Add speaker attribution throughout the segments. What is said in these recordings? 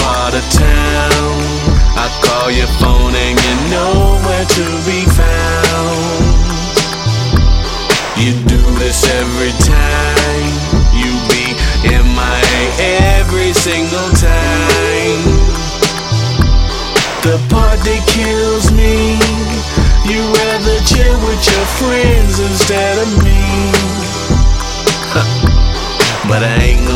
Speaker 1: part of town. I call your phone and you're nowhere to be found. You do this every time. You be MIA every single time. The part that kills me. You rather chill with your friends instead of me. But I ain't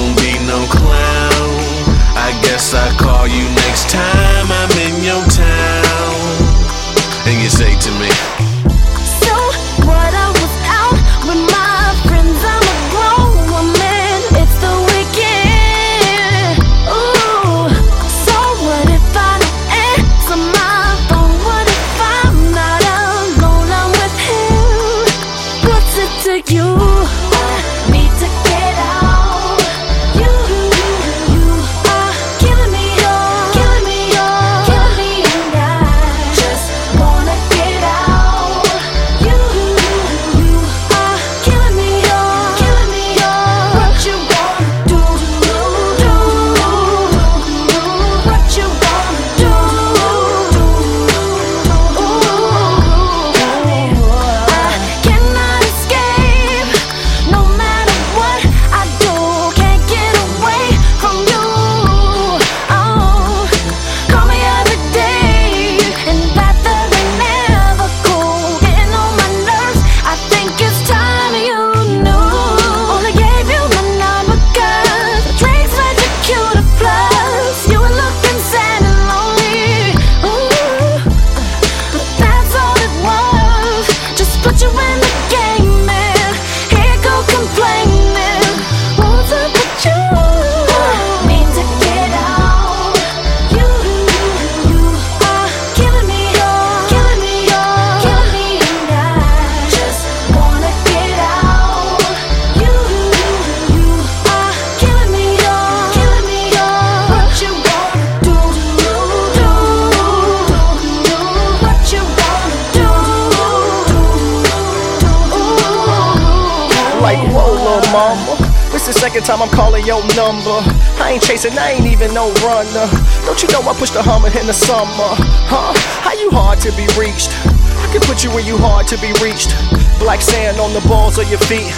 Speaker 2: mama. This the second time I'm calling your number. I ain't chasing, I ain't even no runner. Don't you know I pushed the hummer in the summer? Huh? How you hard to be reached? I can put you where you hard to be reached. Black sand on the balls of your feet.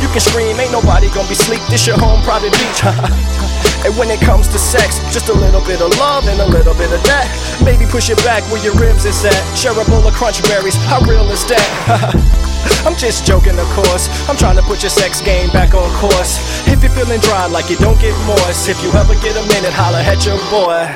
Speaker 2: You can scream, ain't nobody gonna be sleep. This your home private beach. and when it comes to sex, just a little bit of love and a little bit of that. Maybe push it back where your ribs is at. Share a bowl of crunch berries. How real is that? I'm just joking, of course. I'm trying to put your sex game back on course. If you're feeling dry like you don't get moist, if you ever get a minute, holla at your boy.